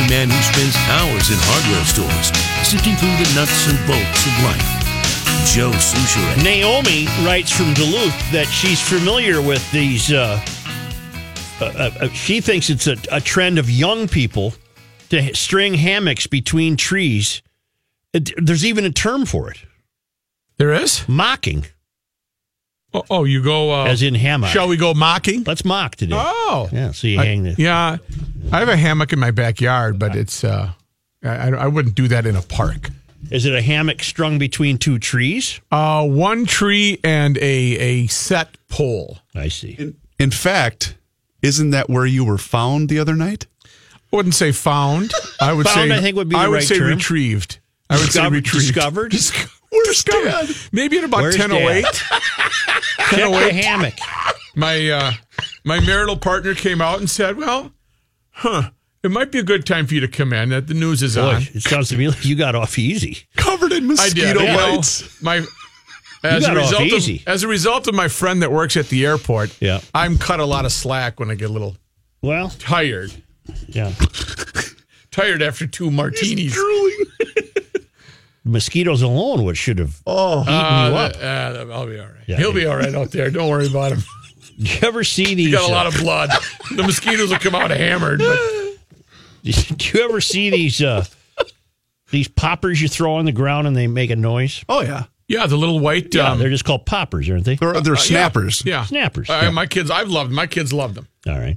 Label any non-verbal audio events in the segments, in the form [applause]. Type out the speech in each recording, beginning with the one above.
a man who spends hours in hardware stores sifting through the nuts and bolts of life. Joe Soucheray. Naomi writes from Duluth that she's familiar with these. Uh, uh, uh, she thinks it's a, a trend of young people to string hammocks between trees. It, there's even a term for it There is? mocking, Oh, oh, you go. Uh, as in hammock. shall we go mocking? Let's mock today. Oh. Yeah, so you I- hang the. yeah. I have a hammock in my backyard, but it's. uh I, I wouldn't do that in a park. Is it a hammock strung between two trees? Uh, one tree and a a set pole. I see. In, in fact, isn't that where you were found the other night? I wouldn't say found. I would Found, say I think, would be the I would right say term. retrieved. I would say Discovered- retrieved. discovered? [laughs] Where's discovered. Maybe at about Where's [laughs] ten oh eight. Check the hammock. My uh, my marital partner came out and said, "Well, huh, it might be a good time for you to come in. That the news is Boy, on." it sounds to me like you got off easy. Covered in I mosquito did. Well, bites. my as got a off result of as a result of my friend that works at the airport. Yeah. I'm cut a lot of slack when I get a little Well, tired. yeah. [laughs] Tired after two martinis. Mosquitoes alone would should have oh. eaten you up. Uh, uh, I'll be all right. Yeah, He'll he- be all right out there. Don't worry about him. [laughs] You ever see these? He got a uh, lot of blood. The mosquitoes will come out hammered. But [laughs] Did you ever see these uh, these poppers you throw on the ground and they make a noise? Oh yeah, yeah, the little white. Yeah, um, they're just called poppers, aren't they? they're, they're snappers. Yeah, Snappers. Uh, Yeah. My kids, I've loved. them. My kids loved them. All right.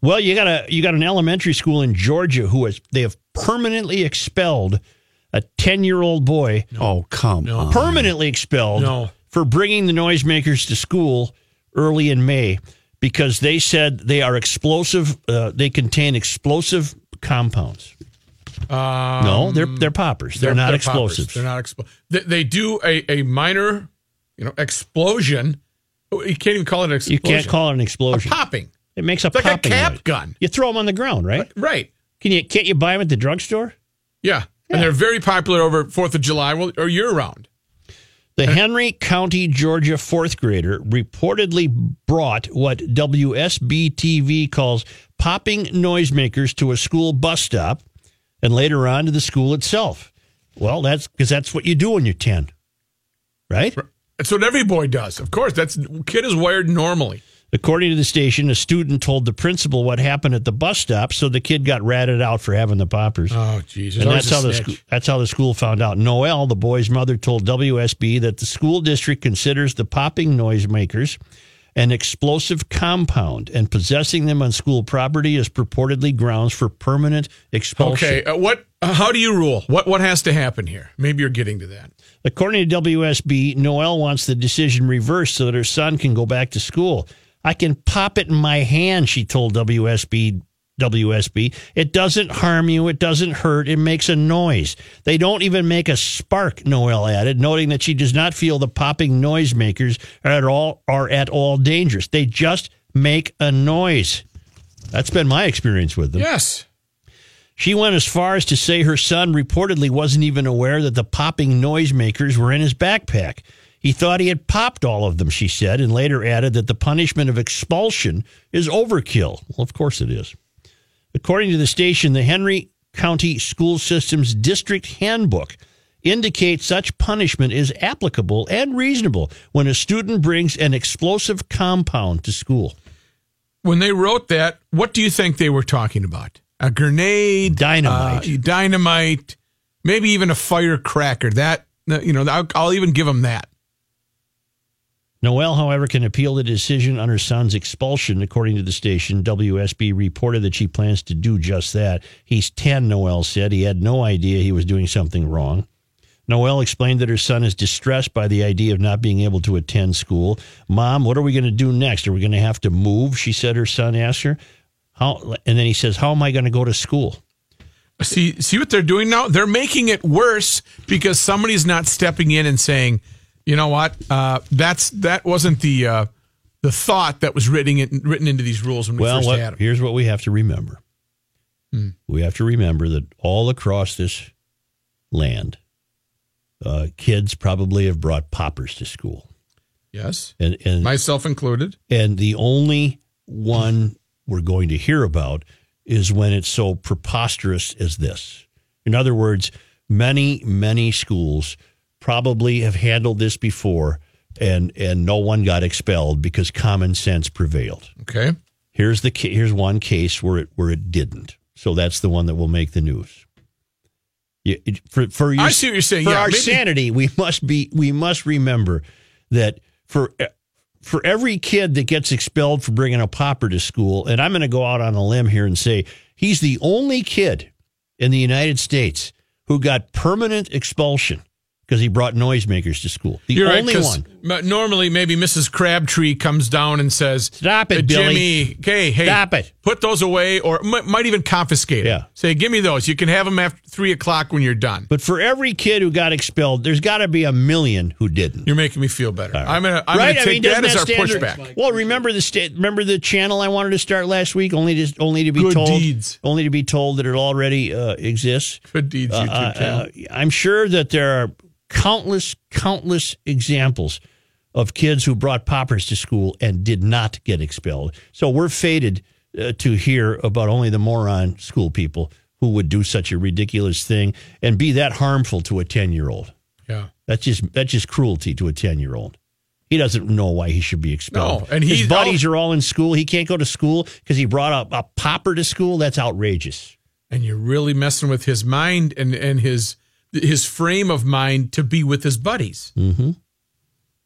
Well, you got a you got an elementary school in Georgia who has they have permanently expelled a ten year old boy, Oh come on. permanently expelled No. for bringing the noisemakers to school early in May because they said they are explosive. Uh, they contain explosive compounds. no, they're they're poppers. They're, not poppers. explosives. They're not explosives. They, they do a, a minor, you know, explosion. Oh, You can't even call it an explosion. You can't call it an a popping. It makes a It's like a cap noise. gun. You throw them on the ground, right? Right. Can you can't you buy them at the drugstore? Yeah. And they're very popular over Fourth of July well, or year round. The Henry County, Georgia fourth grader reportedly brought what WSB TV calls popping noisemakers to a school bus stop and later on to the school itself. Well, that's because that's what you do when you're 10, right? That's what every boy does. Of course, that's kid is wired normally. According to the station, a student told the principal what happened at the bus stop, so the kid got ratted out for having the poppers. Oh, Jesus. and that's how the school, that's how the school found out. Noel, the boy's mother, told WSB that the school district considers the popping noisemakers an explosive compound, and possessing them on school property is purportedly grounds for permanent expulsion. Okay, uh, what? Uh, how do you rule? What what has to happen here? Maybe you're getting to that. According to WSB, Noel wants the decision reversed so that her son can go back to school. I can pop it in my hand, she told WSB. WSB. It doesn't harm you. It doesn't hurt. It makes a noise. They don't even make a spark, Noel added, noting that she does not feel the popping noisemakers are at all are at all dangerous. They just make a noise. That's been my experience with them. Yes. She went as far as to say her son reportedly wasn't even aware that the popping noisemakers were in his backpack. He thought he had popped all of them, she said, and later added that the punishment of expulsion is overkill. Well, of course it is. According to the station, the Henry County School System's district handbook indicates such punishment is applicable and reasonable when a student brings an explosive compound to school. When they wrote that, what do you think they were talking about? A grenade, Dynamite. uh, dynamite, maybe even a firecracker. That you know, I'll, I'll even give them that. Noel, however, can appeal the decision on her son's expulsion. According to the station, WSB reported that she plans to do just that. He's 10, Noel said. He had no idea he was doing something wrong. Noel explained that her son is distressed by the idea of not being able to attend school. Mom, what are we going to do next? Are we going to have to move? She said her son asked her. How, and then he says, How am I going to go to school? See, see what they're doing now? They're making it worse because somebody's not stepping in and saying, you know what, uh, that's that wasn't the uh, the thought that was written in, written into these rules when we Well, first what, had them. here's what we have to remember. We have to remember that all across this land, uh, kids probably have brought poppers to school, Yes, and and myself included. and the only one we're going to hear about is when it's so preposterous as this. In other words, many, many schools probably have handled this before and and no one got expelled because common sense prevailed. Okay. Here's the here's one case where it where it didn't. So that's the one that will make the news. You, for for your, I see what you're saying. For Yeah, our maybe- sanity, we must be we must remember that for eh, for every kid that gets expelled for bringing a popper to school, and I'm going to go out on a limb here and say he's the only kid in the United States who got permanent expulsion because he brought noisemakers to school. The You're right. one. Normally, maybe Mrs. Crabtree comes down and says, Stop it, "Uh, Billy. Jimmy, okay, hey, Stop it." Put those away, or m- might even confiscate Yeah. it. Say, give me those. You can have them after three o'clock when you're done. But for every kid who got expelled, there's got to be a million who didn't. You're making me feel better. I'm gonna, I'm right? gonna I take mean, that as our standard- pushback. Well, remember the sta- remember the channel I wanted to start last week, only to only to be Good told deeds. only to be told that it already uh, exists. Good deeds, YouTube Uh, channel. uh, I'm sure that there are countless, countless examples of kids who brought poppers to school and did not get expelled. So we're fated uh, to hear about only the moron school people who would do such a ridiculous thing and be that harmful to a 10 year old. yeah. That's just that's just cruelty to a 10 year old. He doesn't know why he should be expelled. No, and his buddies are all in school. He can't go to school because he brought a, a popper to school. That's outrageous. And you're really messing with his mind and, and his his frame of mind to be with his buddies. Mm-hmm.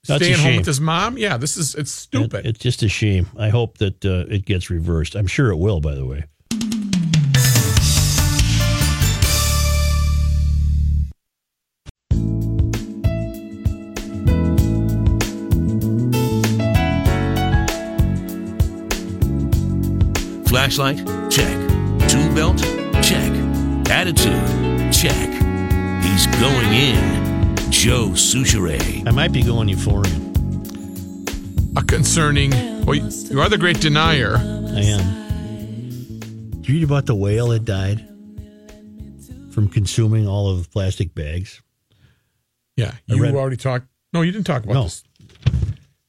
That's a Staying home with his mom. Yeah, this is it's stupid. It- it's just a shame. I hope that uh, it gets reversed. I'm sure it will. By the way. Flashlight? Check. Tool belt? Check. Attitude? Check. He's going in. Joe Soucheray. I might be going euphorian. a concerning. Well, you you are the great denier. I am. Did you read about the whale that died from consuming all of the plastic bags? Yeah, you read- already talked. No, you didn't talk about No. this.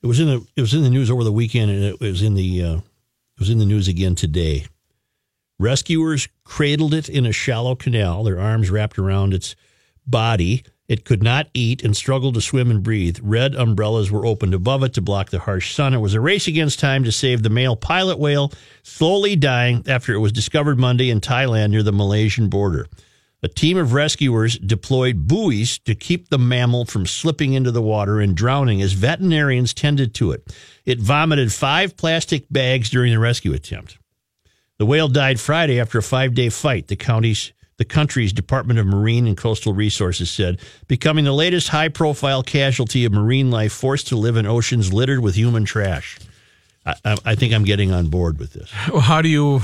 It was in the it was in the news over the weekend, and it was in the uh, it was in the news again today. Rescuers cradled it in a shallow canal, their arms wrapped around its body. It could not eat and struggled to swim and breathe. Red umbrellas were opened above it to block the harsh sun. It was a race against time to save the male pilot whale, slowly dying after it was discovered Monday in Thailand near the Malaysian border. A team of rescuers deployed buoys to keep the mammal from slipping into the water and drowning as veterinarians tended to it. It vomited five plastic bags during the rescue attempt. The whale died Friday after a five day fight, the county's the country's Department of Marine and Coastal Resources said, becoming the latest high profile casualty of marine life forced to live in oceans littered with human trash. I, I, I think I'm getting on board with this. [laughs] Well, How do you?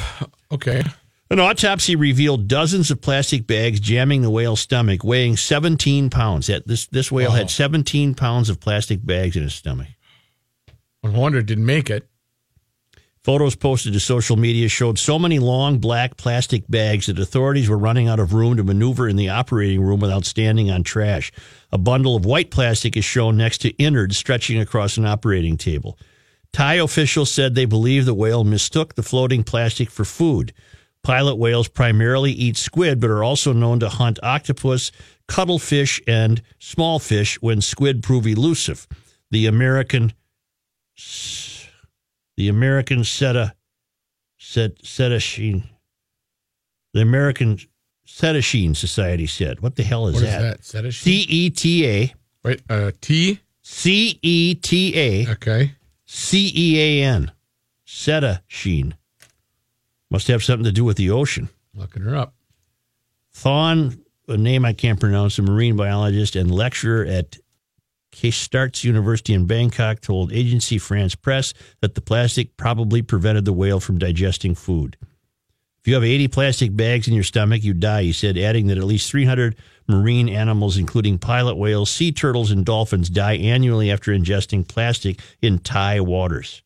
Okay, An autopsy revealed dozens of plastic bags jamming the whale's stomach, weighing 17 pounds. That this this whale Wow. had 17 pounds of plastic bags in his stomach. no wonder it didn't make it. Photos posted to social media showed so many long black plastic bags that authorities were running out of room to maneuver in the operating room without standing on trash. A bundle of white plastic is shown next to innards stretching across an operating table. Thai officials said they believe the whale mistook the floating plastic for food. Pilot whales primarily eat squid, but are also known to hunt octopus, cuttlefish, and small fish when squid prove elusive. The American the American Ceta, Cet, Cetashine, the American Cetashine Society said. What the hell is What is that? that? Cetashine? C E T A, Wait, uh, T. C E T A, Okay. C E A N, Cetashine. Must have something to do with the ocean. Looking her up. Thon, a name I can't pronounce, a marine biologist and lecturer at Kasetsart University in Bangkok, told Agency France Press that the plastic probably prevented the whale from digesting food. If you have 80 plastic bags in your stomach, you die, he said, adding that at least 300 marine animals, including pilot whales, sea turtles, and dolphins, die annually after ingesting plastic in Thai waters.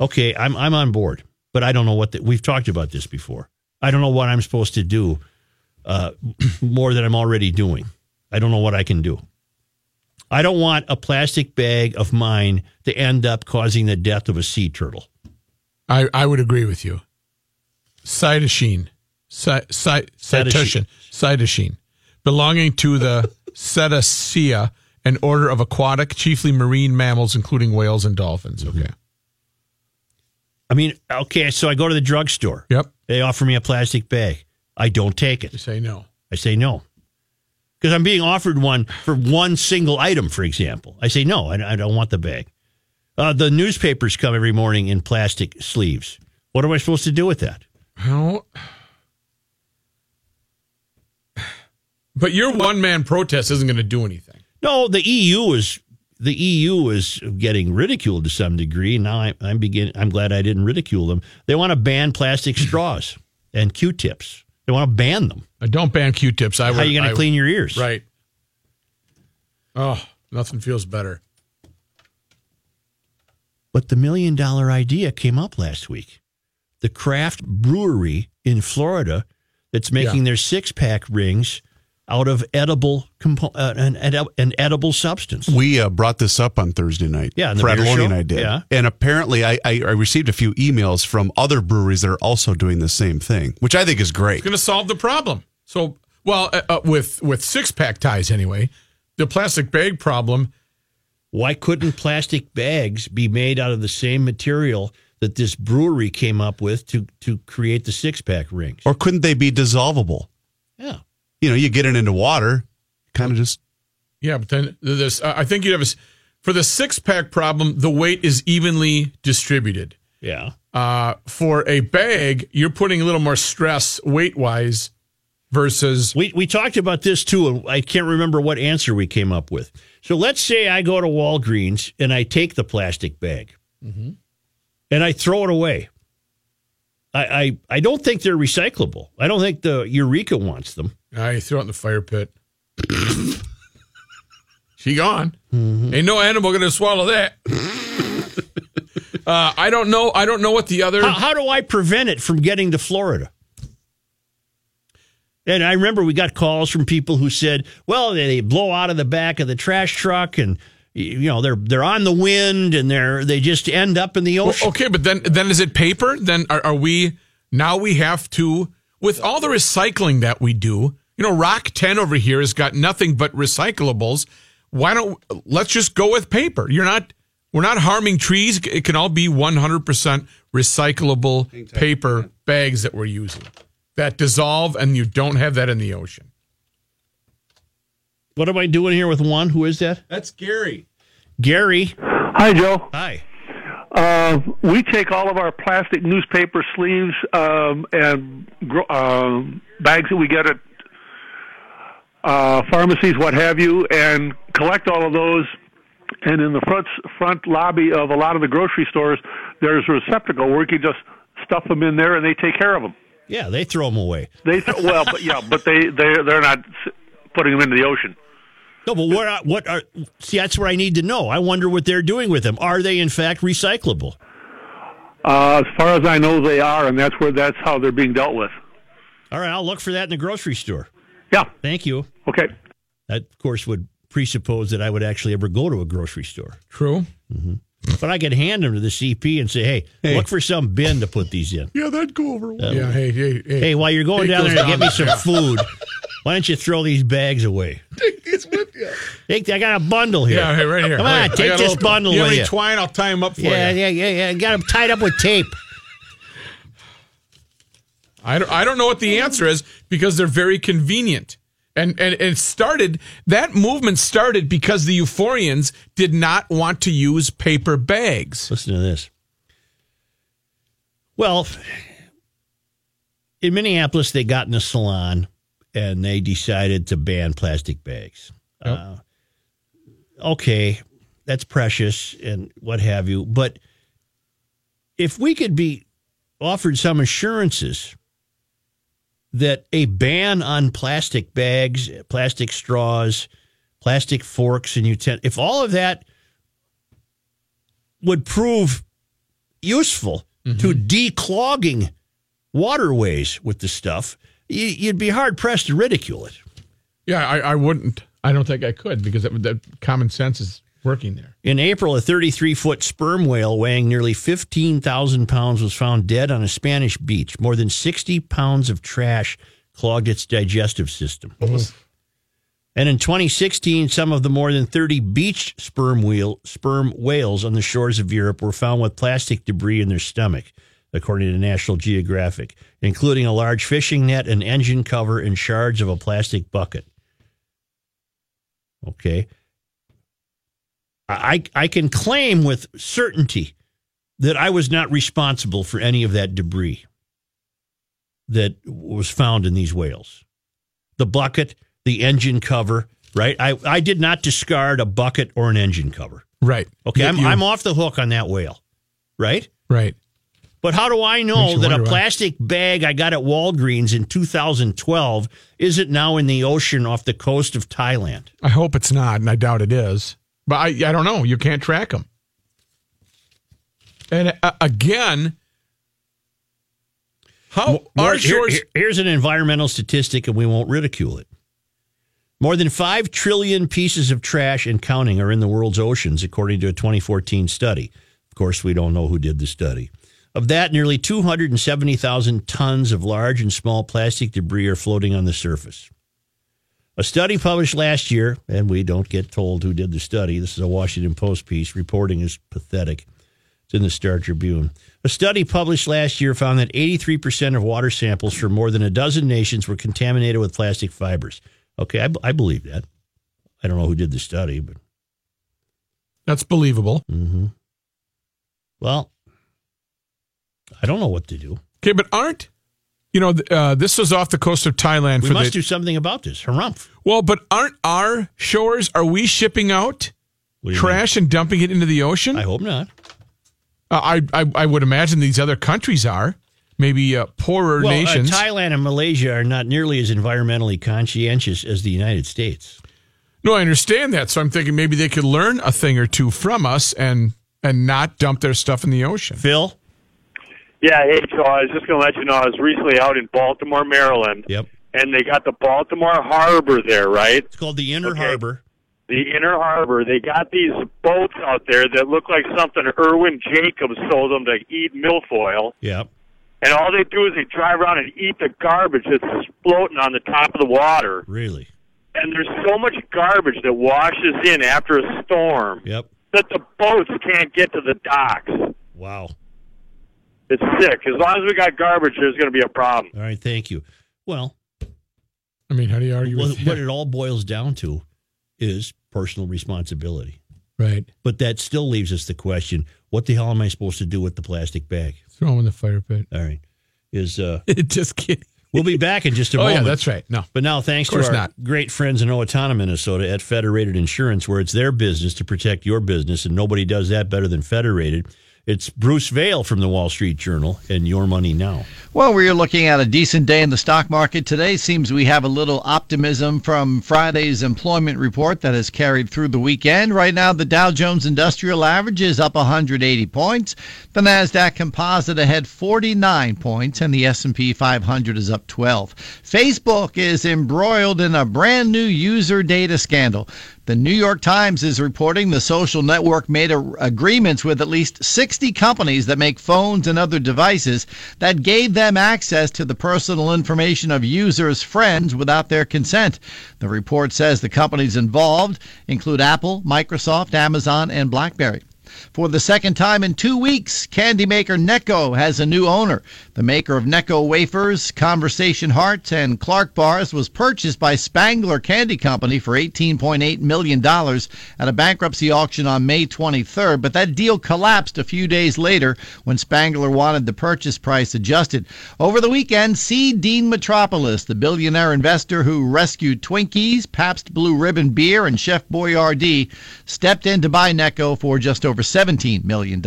Okay, I'm, I'm on board, but I don't know what the, we've talked about this before. I don't know what I'm supposed to do uh, [clears throat] more than I'm already doing. I don't know what I can do. I don't want a plastic bag of mine to end up causing the death of a sea turtle. I I would agree with you. cytosine, cy, cy, cytosine, cytosine, belonging to the [laughs] Cetacea, an order of aquatic, chiefly marine mammals, including whales and dolphins. Mm-hmm. Okay. I mean, okay, so I go to the drugstore. Yep. They offer me a plastic bag. I don't take You it. say no. I say no. Because I'm being offered one for one single item, for example. I say no, I, I don't want the bag. Uh, the newspapers come every morning in plastic sleeves. What am I supposed to do with that? Well, but your one man protest isn't going to do anything. No, the EU is the EU is getting ridiculed to some degree. Now I, I'm begin. I'm glad I didn't ridicule them. They want to ban plastic straws and Q-tips. They want to ban them. I don't ban Q-tips. I How are you going to clean your ears? Right. Oh, nothing feels better. But the million dollar idea came up last week. The craft brewery in Florida that's making Yeah. their six pack rings out of edible compo- uh, an, edi- an edible substance. We uh, brought this up on Thursday night. Yeah, in the Fred beer show? and I did. Yeah. And apparently, I, I, I received a few emails from other breweries that are also doing the same thing, which I think is great. It's going to solve the problem. So, well, uh, uh, with with six pack ties anyway, the plastic bag problem. Why couldn't plastic bags be made out of the same material that this brewery came up with to to create the six pack rings? Or couldn't they be dissolvable? Yeah. You know, you get it into water, kind of just. Yeah, but then this, I think you have a for the six pack problem. The weight is evenly distributed. Yeah. Uh, for a bag, you're putting a little more stress weight wise versus We we talked about this too, and I can't remember what answer we came up with. So let's say I go to Walgreens and I take the plastic bag and I throw it away. I, I I don't think they're recyclable. I don't think the Eureka wants them. I throw it in the fire pit. [laughs] she gone. Ain't no animal gonna swallow that. uh, I don't know. I don't know what the other. How, how do I prevent it from getting to Florida? And I remember we got calls from people who said, "Well, they blow out of the back of the trash truck, and you know they're they're on the wind, and they're they just end up in the ocean." Okay, but then then is it paper? Then are, are we now we have to with all the recycling that we do? You know, RockTenn over here has got nothing but recyclables. Why don't let's just go with paper? You're not we're not harming trees. It can all be 100% recyclable paper bags that we're using that dissolve, and you don't have that in the ocean. What am I doing here with one? Who is that? That's Gary. Gary. Hi, Joe. Hi. Uh, we take all of our plastic newspaper sleeves um, and gro- um bags that we get at uh, pharmacies, what have you, and collect all of those. And in the front front lobby of a lot of the grocery stores, there's a receptacle where you can just stuff them in there, and they take care of them. Yeah, they throw them away. They th- well, but yeah, but they they they're not putting them into the ocean. No, but what are, what are? See, that's what I need to know. I wonder what they're doing with them. Are they in fact recyclable? Uh, as far as I know, they are, and that's where that's how they're being dealt with. All right, I'll look for that in the grocery store. Yeah. Thank you. Okay. That, of course, would presuppose that I would actually ever go to a grocery store. True. But I could hand them to the CP and say, hey, look for some bin to put these in. Yeah, that'd go over well. Yeah. Hey. Hey. Hey. Hey, while you're going Take down there to get me some [laughs] food, why don't you throw these bags away? Take, I got a bundle here. Yeah, right here. Come on, I take this bundle you have any twine? I'll tie them up for Yeah, you. yeah, yeah, yeah. Got them tied up with tape. I don't, I don't know what the answer is because they're very convenient. And, and it started, that movement started because the euphorians did not want to use paper bags. Listen to this. Well, in Minneapolis, they got in a salon and they decided to ban plastic bags. Uh, okay, that's precious and what have you. But if we could be offered some assurances that a ban on plastic bags, plastic straws, plastic forks, and utensils, if all of that would prove useful to mm-hmm. declogging waterways with the stuff, you, you'd be hard pressed to ridicule it. Yeah, I, I wouldn't. I don't think I could because that, that common sense is working there. In April, a 33 foot sperm whale weighing nearly 15,000 pounds was found dead on a Spanish beach. More than 60 pounds of trash clogged its digestive system. And in 2016, some of the more than 30 beach sperm, wheel, sperm whales on the shores of Europe were found with plastic debris in their stomach, according to National Geographic, including a large fishing net, an engine cover, and shards of a plastic bucket. Okay. I, I can claim with certainty that I was not responsible for any of that debris that was found in these whales. The bucket, the engine cover, right? I, I did not discard a bucket or an engine cover. Right. Okay, You- I'm, you- I'm off the hook on that whale, right? right. But how do I know that a wonder why. plastic bag I got at Walgreens in 2012 isn't now in the ocean off the coast of Thailand? I hope it's not, and I doubt it is. But I, I don't know. You can't track them. And uh, again, how More- our here- here- here's an environmental statistic, and we won't ridicule it. More than 5 trillion pieces of trash and counting are in the world's oceans, according to a 2014 study. Of course, we don't know who did the study. Of that, nearly 270,000 tons of large and small plastic debris are floating on the surface. A study published last year, and we don't get told who did the study. This is a Washington Post piece. Reporting is pathetic. It's in the Star Tribune. A study published last year found that 83% of water samples from more than a dozen nations were contaminated with plastic fibers. Okay, I, b- I believe that. I don't know who did the study, but That's believable. Mm-hmm. well, I don't know what to do. Okay, but aren't you know? Uh, this was off the coast of Thailand We for must the do something about this. Harumph. well, but aren't our shores? Are we shipping out What do you trash and dumping it into the ocean? I hope not. Uh, I, I I would imagine these other countries are maybe uh, poorer Well, uh, nations. Thailand and Malaysia are not nearly as environmentally conscientious as the United States. no, I understand that. So I'm thinking maybe they could learn a thing or two from us and and not dump their stuff in the ocean. Phil? Yeah, hey, Joe, I was just going to let you know I was recently out in Baltimore, Maryland, Yep. and they got the Baltimore Harbor there, right? It's called the Inner Okay. Harbor. The Inner Harbor. They got these boats out there that look like something Irwin Jacobs sold them to eat milfoil. Yep. And all they do is they drive around and eat the garbage that's floating on the top of the water. Really? And there's so much garbage that washes in after a storm Yep. that the boats can't get to the docks. Wow. It's sick. As long as we got garbage, there's going to be a problem. All right. Thank you. Well, I mean, how do you argue what, with what it all boils down to is personal responsibility. Right. But that still leaves us the question: What the hell am I supposed to do with the plastic bag? Throw them in the fire pit. All right. Is uh, [laughs] Just kidding. we'll be back in just a [laughs] Oh moment. yeah, that's right. No. But now, thanks to our not. great friends in Owatonna, Minnesota at Federated Insurance, where it's their business to protect your business, and nobody does that better than Federated. It's Bruce Vail from the Wall Street Journal and Your Money Now. Well, we're looking at a decent day in the stock market today. Seems we have a little optimism from Friday's employment report that has carried through the weekend. Right now, the Dow Jones Industrial Average is up 180 points. The Nasdaq Composite ahead 49 points, and the S&P 500 is up 12. Facebook is embroiled in a brand new user data scandal. The New York Times is reporting the social network made a, agreements with at least 60 companies that make phones and other devices that gave them access to the personal information of users' friends without their consent. The report says the companies involved include Apple, Microsoft, Amazon, and BlackBerry. For the second time in two weeks, candy maker Necco has a new owner. The maker of Necco wafers, Conversation Hearts, and Clark bars was purchased by Spangler Candy Company for $18.8 million at a bankruptcy auction on May 23rd, but that deal collapsed a few days later when Spangler wanted the purchase price adjusted. Over the weekend, C. Dean Metropoulos, the billionaire investor who rescued Twinkies, Pabst Blue Ribbon Beer, and Chef Boyardee, stepped in to buy Necco for just over $17 million.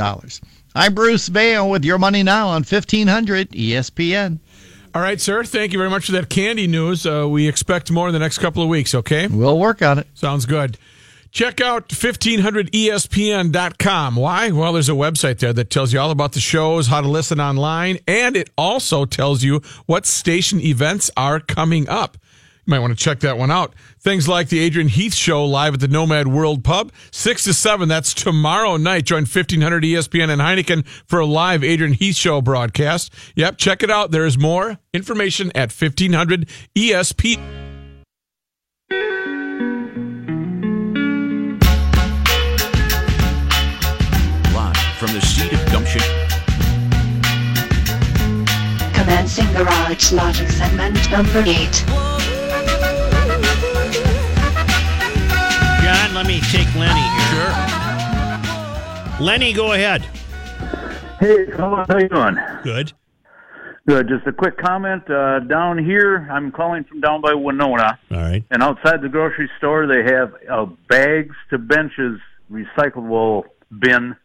I'm Bruce Vail with Your Money Now on E 1500 ESPN. All right, sir. Thank you very much for that candy news. Uh, we expect more in the next couple of weeks. Okay. We'll work on it. Sounds good. Check out E 1500ESPN.com. Why? Well, there's a website there that tells you all about the shows, how to listen online, and it also tells you what station events are coming up. You might want to check that one out. Things like the Adrian Heath Show live at the Nomad World Pub, 6 to 7. That's tomorrow night. Join 1500 ESPN and Heineken for a live Adrian Heath Show broadcast. Yep, check it out. There's more information at 1500 ESP. Live from the seat of gumption. Commencing garage logic segment number 8. Let me take Lenny here. Sure. Lenny, go ahead. Hey, fellas, how you doing? Good. Good. Just a quick comment. Uh, down here, I'm calling from down by Winona, All right. and outside the grocery store, they have a bags to benches recyclable bin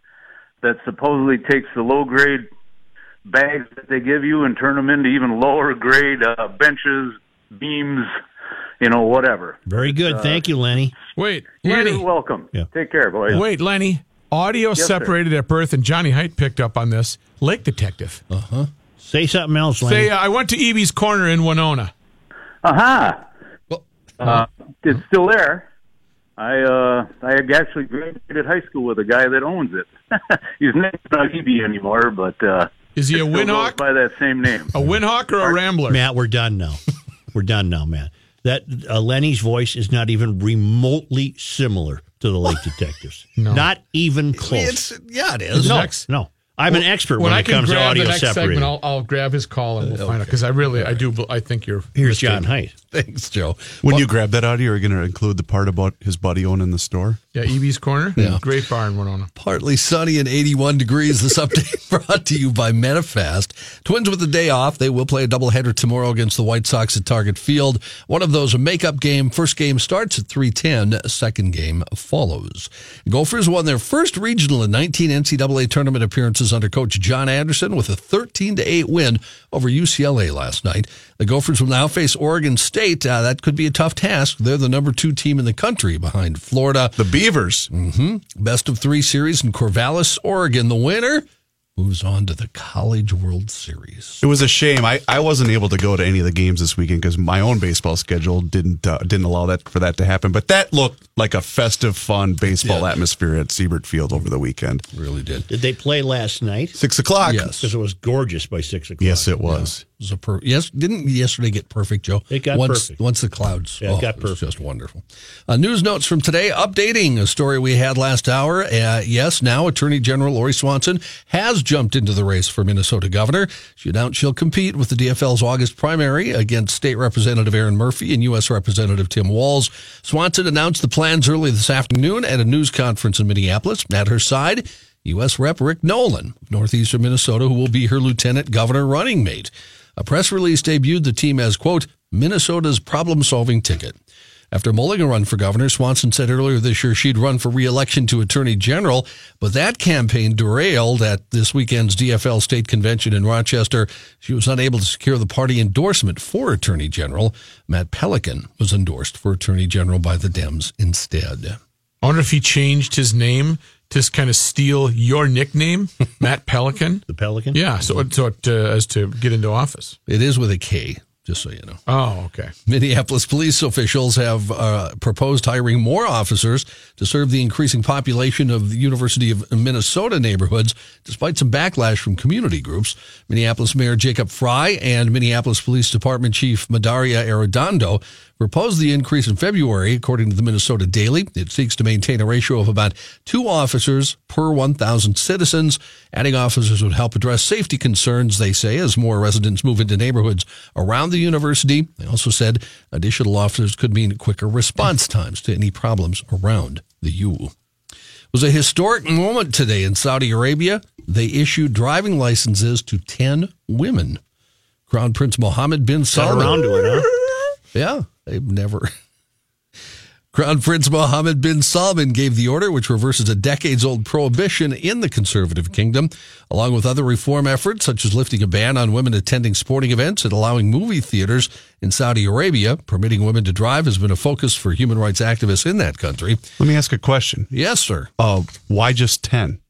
that supposedly takes the low grade bags that they give you and turn them into even lower grade uh, benches, beams, you know, whatever. Very good. Thank you, Lenny. Wait, You're Lenny. welcome. Yeah. Take care, boys. Wait, Lenny. Audio sir. separated at birth, and Johnny Height picked up on this. Lake Detective. Uh huh. Say something else, Lenny. Say, uh, I went to Evie's Corner in Winona. Aha! Well, Uh, it's still there. I uh, I actually graduated high school with a guy that owns it. [laughs] He's not EB anymore, but uh, Is he a still Winhawk? by that same name. A Winhawk or a Rambler? Matt, we're done now. [laughs] we're done now, Matt. That uh, Lenny's voice is not even remotely similar to the Lake [laughs] Detectives. No. Not even close. it's yeah, it is. no, next- no. I'm an expert when, when I it can comes to grab the audio next segment, I'll, I'll grab his call and we'll find out because I really, I do, I think you're. Here's John Height. [laughs] Thanks, Joe. When you grab that audio, are you're going to include the part about his buddy owning the store. Yeah, Evie's Corner. Yeah. Great bar in Winona. Partly sunny and 81 degrees. This update [laughs] brought to you by Medifast. Twins with the day off. They will play a doubleheader tomorrow against the White Sox at Target Field. One of those a makeup game. First game starts at 310. Second game follows. Gophers won their first regional in 19 NCAA tournament appearances under coach John Anderson with a 13 to 8 win over UCLA last night. The Gophers will now face Oregon State. Uh, that could be a tough task. They're the number two team in the country behind Florida. The Beavers. Best of three series in Corvallis, Oregon. The winner moves on to the College World Series. It was a shame. I, I wasn't able to go to any of the games this weekend because my own baseball schedule didn't uh, didn't allow that for that to happen. But that looked like a festive, fun baseball Yeah. atmosphere at Siebert Field over the weekend. Really did. Did they play last night? Six o'clock. Yes. Because it was gorgeous by six o'clock. Yes, it was. It was a per- yes, didn't yesterday get perfect, Joe? It got once, perfect. Once the clouds. Yeah, it oh, got was perfect. just wonderful. Uh, news notes from today, updating a story we had last hour. Uh, yes, now Attorney General Lori Swanson has jumped into the race for Minnesota governor. She announced she'll compete with the DFL's August primary against State Representative Erin Murphy and U.S. Representative Tim Walz. Swanson announced the plans early this afternoon at a news conference in Minneapolis. At her side, U.S. Rep Rick Nolan northeastern Minnesota, who will be her lieutenant governor running mate. A press release debuted the team as, quote, Minnesota's problem solving ticket. After mulling a run for governor, Swanson said earlier this year she'd run for re-election to attorney general, but that campaign derailed at this weekend's DFL state convention in Rochester. She was unable to secure the party endorsement for attorney general. Matt Pelikan was endorsed for attorney general by the Dems instead. I wonder if he changed his name to kind of steal your nickname, [laughs] Matt Pelikan. The Pelican? Yeah, so, so as to get into office. It is with a K, just so you know. Oh, okay. Minneapolis police officials have uh, proposed hiring more officers to serve the increasing population of the University of Minnesota neighborhoods, despite some backlash from community groups. Minneapolis Mayor Jacob Frey and Minneapolis Police Department Chief Medaria Arradondo proposed the increase in February, according to the Minnesota Daily. It seeks to maintain a ratio of about two officers per 1,000 citizens. Adding officers would help address safety concerns, they say, as more residents move into neighborhoods around the university. They also said additional officers could mean quicker response times to any problems around the U. It was a historic moment today in Saudi Arabia. They issued driving licenses to 10 women. Crown Prince Mohammed bin Salman. around to it, huh? Yeah, they've never. [laughs] Crown Prince Mohammed bin Salman gave the order, which reverses a decades old prohibition in the conservative kingdom, along with other reform efforts, such as lifting a ban on women attending sporting events and allowing movie theaters in Saudi Arabia. Permitting women to drive has been a focus for human rights activists in that country. Let me ask a question. Yes, sir. Uh, why just 10?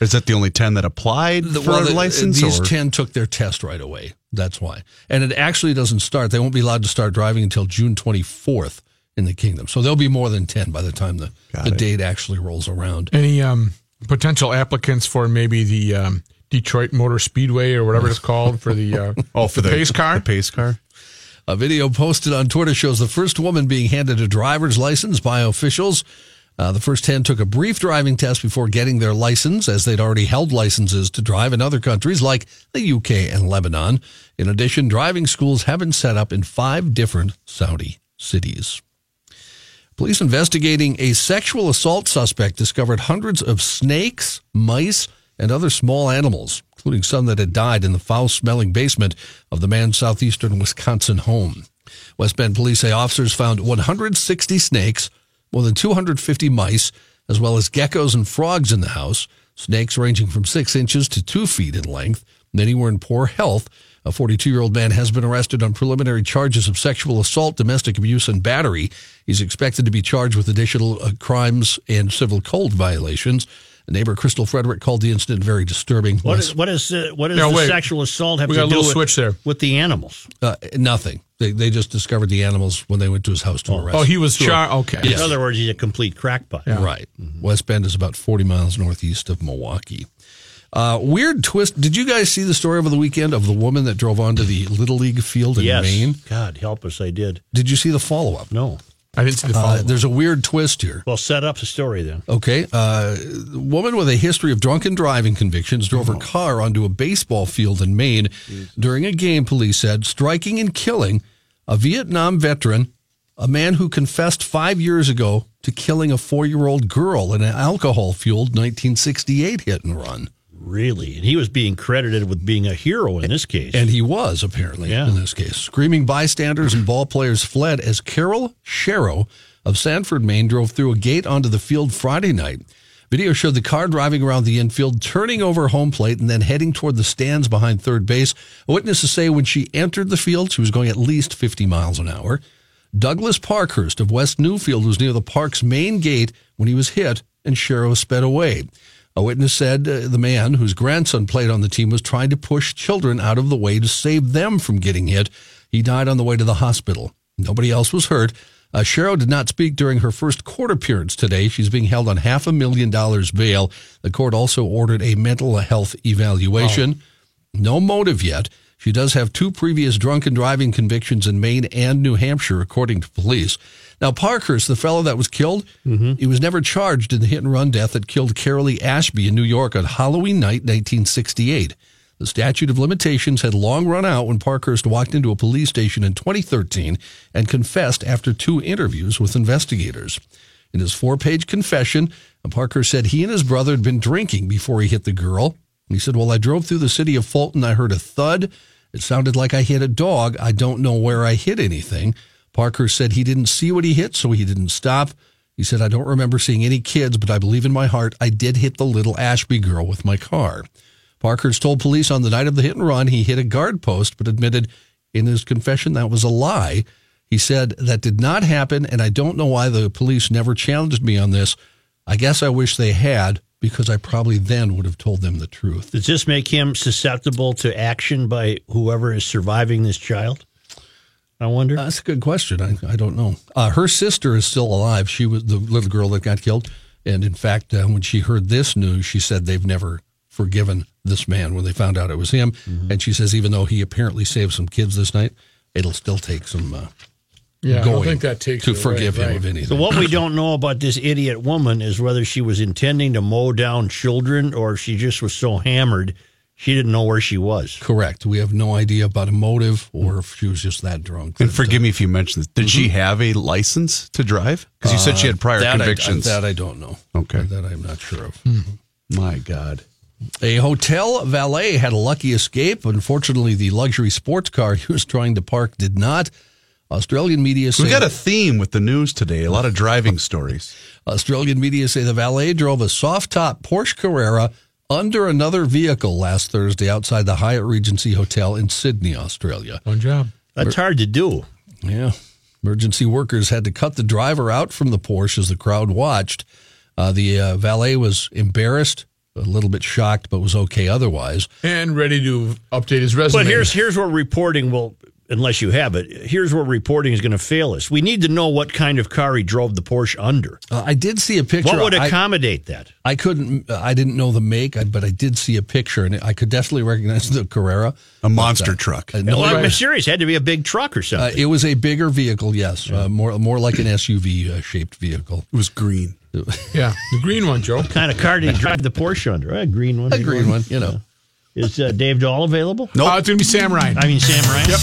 Is that the only 10 that applied The- for well, a the- license? These or? 10 took their test right away. That's why. And it actually doesn't start. They won't be allowed to start driving until June 24th in the kingdom. So there'll be more than 10 by the time the, the it. date actually rolls around. Any um, potential applicants for maybe the um, Detroit Motor Speedway or whatever it's called for the uh, [laughs] oh, for the, pace car? The pace car? A video posted on Twitter shows the first woman being handed a driver's license by officials. Uh, the first 10 took a brief driving test before getting their license, as they'd already held licenses to drive in other countries like the UK and Lebanon. In addition, driving schools have been set up in five different Saudi cities. Police investigating a sexual assault suspect discovered hundreds of snakes, mice, and other small animals, including some that had died in the foul smelling basement of the man's southeastern Wisconsin home. West Bend police say officers found 160 snakes, more than 250 mice, as well as geckos and frogs in the house, snakes ranging from six inches to two feet in length. Many were in poor health. A 42 year old man has been arrested on preliminary charges of sexual assault, domestic abuse, and battery. He's expected to be charged with additional uh, crimes and civil code violations. Neighbor Crystal Frederick called the incident very disturbing. What Les- is what is uh, what does No, the wait. sexual assault have We to got a do little with, switch there. with the animals? uh, nothing. They, they just discovered the animals when they went to his house to arrest. Oh, he was Sure. char. Okay. Yes. In other words, he's a complete crackpot. Right. West Bend is about 40 miles northeast of Milwaukee. Uh, weird twist. Did you guys see the story over the weekend of the woman that drove onto the Little League field in Yes. Maine? God help us, I did. Did you see the follow up? No. I didn't see the Uh, there's a weird twist here. Well, set up the story then. Okay. Uh, woman with a history of drunken driving convictions drove her car onto a baseball field in Maine during a game, police said, striking and killing a Vietnam veteran, a man who confessed five years ago to killing a four year old girl in an alcohol fueled 1968 hit and run. Really, and he was being credited with being a hero in this case. And he was, apparently, Yeah. in this case. Screaming bystanders and ball players fled as Carol Sharrow of Sanford, Maine, drove through a gate onto the field Friday night. Video showed the car driving around the infield, turning over home plate, and then heading toward the stands behind third base. Witnesses say when she entered the field, she was going at least 50 miles an hour. Douglas Parkhurst of West Newfield was near the park's main gate when he was hit, and Sharrow sped away. A witness said uh, the man, whose grandson played on the team, was trying to push children out of the way to save them from getting hit. He died on the way to the hospital. Nobody else was hurt. Uh, Sharrow did not speak during her first court appearance today. She's being held on half a million dollars bail. The court also ordered a mental health evaluation. No motive yet. She does have two previous drunken driving convictions in Maine and New Hampshire, according to police. Now, Parkhurst, the fellow that was killed, mm-hmm. he was never charged in the hit and run death that killed Carolee Ashby in New York on Halloween night, 1968. The statute of limitations had long run out when Parkhurst walked into a police station in 2013 and confessed after two interviews with investigators. In his four page confession, Parkhurst said he and his brother had been drinking before he hit the girl. He said, Well, I drove through the city of Fulton. I heard a thud. It sounded like I hit a dog. I don't know where I hit anything. Parkhurst said he didn't see what he hit, so he didn't stop. He said, I don't remember seeing any kids, but I believe in my heart I did hit the little Ashby girl with my car. Parkhurst told police on the night of the hit and run he hit a guard post, but admitted in his confession that was a lie. He said that did not happen, and I don't know why the police never challenged me on this. I guess I wish they had, because I probably then would have told them the truth. Does this make him susceptible to action by whoever is surviving this child? I wonder. That's a good question. I, I don't know. Uh, her sister is still alive. She was the little girl that got killed. And in fact, uh, when she heard this news, she said they've never forgiven this man when they found out it was him. And she says, even though he apparently saved some kids this night, it'll still take some uh, Yeah, I going don't think that takes to it away, forgive him right. of anything. So what we don't know about this idiot woman is whether she was intending to mow down children or if she just was so hammered she didn't know where she was. Correct. We have no idea about a motive or if she was just that drunk. And that, forgive uh, me if you mentioned this. Did she mm-hmm. have a license to drive? Because you said she had prior uh, that I- convictions. that I don't know. Okay. That I'm not sure of. Mm-hmm. My God. A hotel valet had a lucky escape. Unfortunately, the luxury sports car he was trying to park did not. Australian media say We got a theme with the news today. A lot of driving stories. [laughs] Australian media say the valet drove a soft top Porsche Carrera under another vehicle last Thursday outside the Hyatt Regency Hotel in Sydney, Australia. One job. That's hard to do. Yeah. Emergency workers had to cut the driver out from the Porsche as the crowd watched. Uh, the uh, valet was embarrassed a little bit shocked, but was okay otherwise. And ready to update his resume. But here's here's where reporting will, unless you have it, here's where reporting is going to fail us. We need to know what kind of car he drove the Porsche under. Uh, I did see a picture. What would I- accommodate that? I couldn't. I didn't know the make, but I did see a picture, and I could definitely recognize [laughs] the Carrera, A monster But, uh, truck. uh, no, well, I'm it- serious. It had to be a big truck or uh, something. it was a bigger vehicle, yes, uh, more more like an SUV uh, shaped vehicle. It was green. [laughs] yeah, the green one, Joe. what kind of car did he drive the Porsche under? A green one. A green one, you know. Is uh, Dave Dahl available? Nope. Uh, it's going to be Sam Ryan. I mean, Sam Ryan. Yep.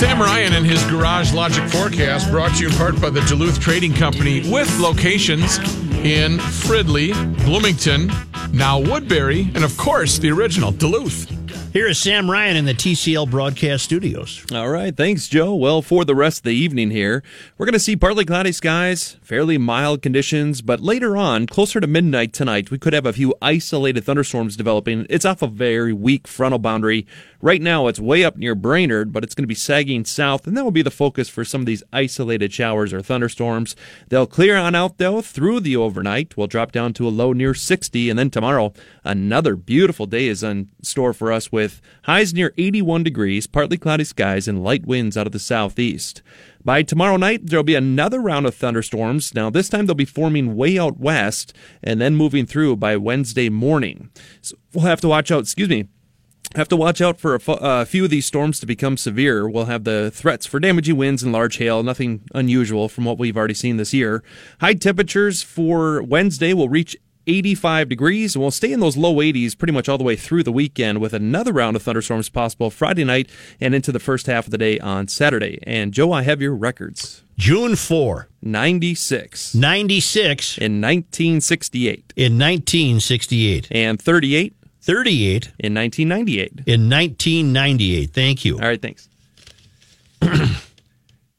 Sam Ryan and his Garage Logic forecast brought to you in part by the Duluth Trading Company with locations in Fridley, Bloomington, now Woodbury, and of course the original Duluth. Here is Sam Ryan in the TCL broadcast studios. All right, thanks, Joe. Well, for the rest of the evening here, we're going to see partly cloudy skies, fairly mild conditions, but later on, closer to midnight tonight, we could have a few isolated thunderstorms developing. It's off a very weak frontal boundary. Right now, it's way up near Brainerd, but it's going to be sagging south, and that will be the focus for some of these isolated showers or thunderstorms. They'll clear on out, though, through the overnight. We'll drop down to a low near 60, and then tomorrow, another beautiful day is in store for us with highs near 81 degrees, partly cloudy skies, and light winds out of the southeast. By tomorrow night, there'll be another round of thunderstorms. Now, this time they'll be forming way out west and then moving through by Wednesday morning. So we'll have to watch out, excuse me, have to watch out for a few of these storms to become severe. We'll have the threats for damaging winds and large hail, nothing unusual from what we've already seen this year. High temperatures for Wednesday will reach 85 degrees and we'll stay in those low 80s pretty much all the way through the weekend with another round of thunderstorms possible Friday night and into the first half of the day on Saturday. And Joe, I have your records. June 4, 96 96 in 1968 in 1968, and 38 38 in 1998. in 1998. Thank you. All right, thanks. [clears throat]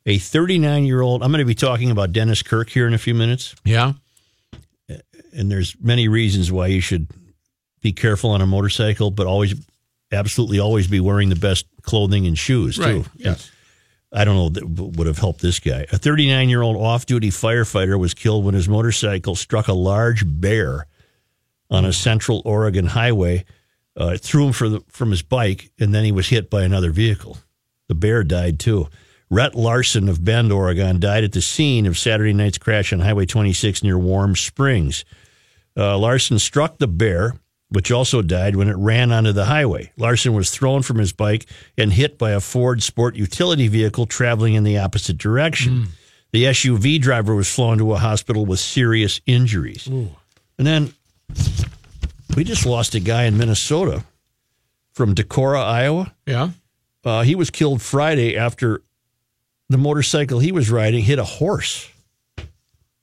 A 39 year old, I'm going to be talking about Dennis Kirk here in a few minutes. Yeah. And there's many reasons why you should be careful on a motorcycle, but always, absolutely, always be wearing the best clothing and shoes too. Right. Yes. I don't know that would have helped this guy. A 39 year old off duty firefighter was killed when his motorcycle struck a large bear on a central Oregon highway. Uh, it threw him for the, from his bike, and then he was hit by another vehicle. The bear died too. Rhett Larson of Bend, Oregon, died at the scene of Saturday night's crash on Highway 26 near Warm Springs. Uh, Larson struck the bear, which also died when it ran onto the highway. Larson was thrown from his bike and hit by a Ford Sport utility vehicle traveling in the opposite direction. The SUV driver was flown to a hospital with serious injuries. And then we just lost a guy in Minnesota from Decorah, Iowa. Yeah. Uh, he was killed Friday after the motorcycle he was riding hit a horse.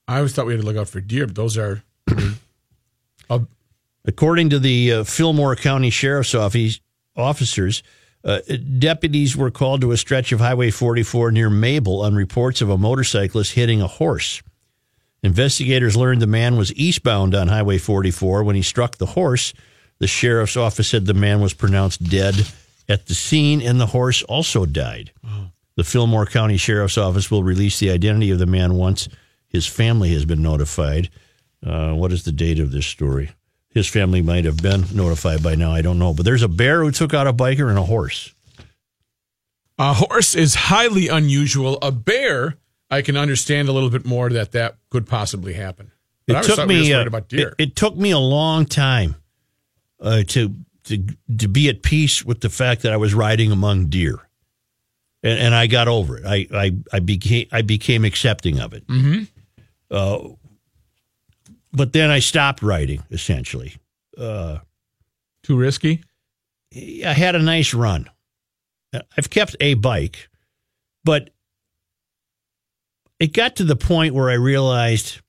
I always thought we had to look out for deer, but those are. Uh, According to the uh, Fillmore County Sheriff's Office officers, uh, deputies were called to a stretch of Highway 44 near Mabel on reports of a motorcyclist hitting a horse. Investigators learned the man was eastbound on Highway 44 when he struck the horse. The sheriff's office said the man was pronounced dead at the scene, and the horse also died. The Fillmore County Sheriff's Office will release the identity of the man once his family has been notified. Uh, what is the date of this story? His family might have been notified by now. I don't know. But there's a bear who took out a biker and a horse. A horse is highly unusual. A bear, I can understand a little bit more that that could possibly happen. But It was took me. uh, about deer. It, it took me a long time uh, to to to be at peace with the fact that I was riding among deer, and, and I got over it. I, I I became I became accepting of it. mm-hmm. Uh, but then I stopped riding. Essentially, uh, Too risky. I had a nice run. I've kept a bike, but it got to the point where I realized,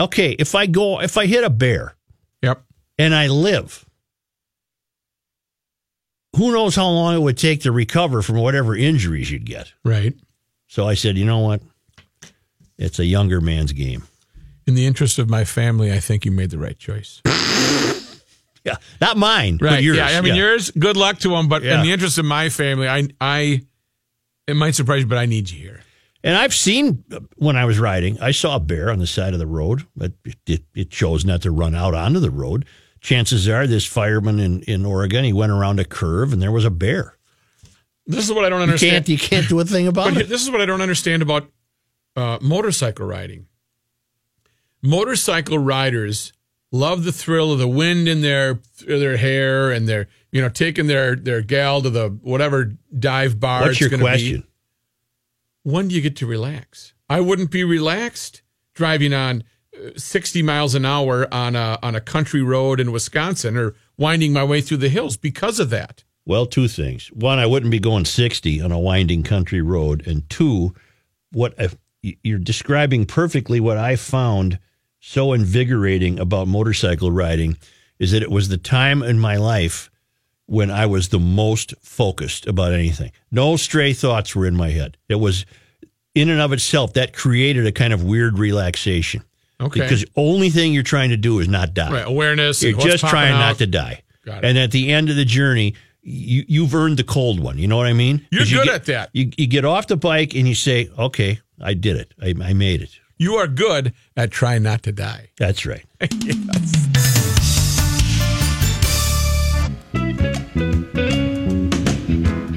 okay, if I go, if I hit a bear, Yep. and I live, who knows how long it would take to recover from whatever injuries you'd get. Right. So I said, you know what? It's a younger man's game. In the interest of my family, I think you made the right choice. [laughs] Yeah, not mine, Right. but yours. Yeah. I mean, yours. Good luck to them. But Yeah. in the interest of my family, I, I, it might surprise you, but I need you here. And I've seen uh, when I was riding, I saw a bear on the side of the road, but it, it, it chose not to run out onto the road. Chances are, this fireman in, in Oregon, he went around a curve and there was a bear. This is what I don't You understand. can't, you can't do a thing about [laughs] But it. this is what I don't understand about uh, motorcycle riding. Motorcycle riders love the thrill of the wind in their their hair and their you know taking their their gal to the whatever dive bar. What's it's your question? Be. When do you get to relax? I wouldn't be relaxed driving on uh, 60 miles an hour on a on a country road in Wisconsin or winding my way through the hills because of that. Well, two things. One, I wouldn't be going 60 on a winding country road. And two, what if you're describing perfectly what I found so invigorating about motorcycle riding is that it was the time in my life when I was the most focused about anything. No stray thoughts were in my head. It was in and of itself that created a kind of weird relaxation. Okay. Because only thing you're trying to do is not die. Right, awareness. You're just trying out. not to die. Got it. And at the end of the journey, you, you've earned the cold one. You know what I mean? You're 'Cause you good get- at that. You, you get off the bike and you say, okay, I did it. I, I made it. You are good at trying not to die. That's right. [laughs]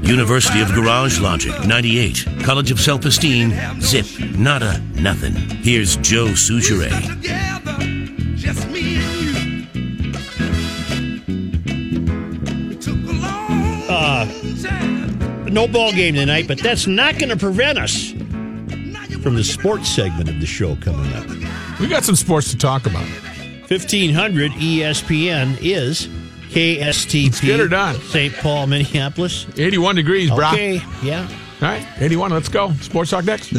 University of Garage Logic, 98. College of Self Esteem, zip, nada, nothing. Here's Joe Soucheray. Uh, no ball game tonight, but that's not going to prevent us from the sports segment of the show coming up. We got some sports to talk about. 1500 ESPN is KSTP. get her done. St. Paul, Minneapolis. 81 degrees, bro. Okay, yeah. All right, 81. Let's go. Sports talk next.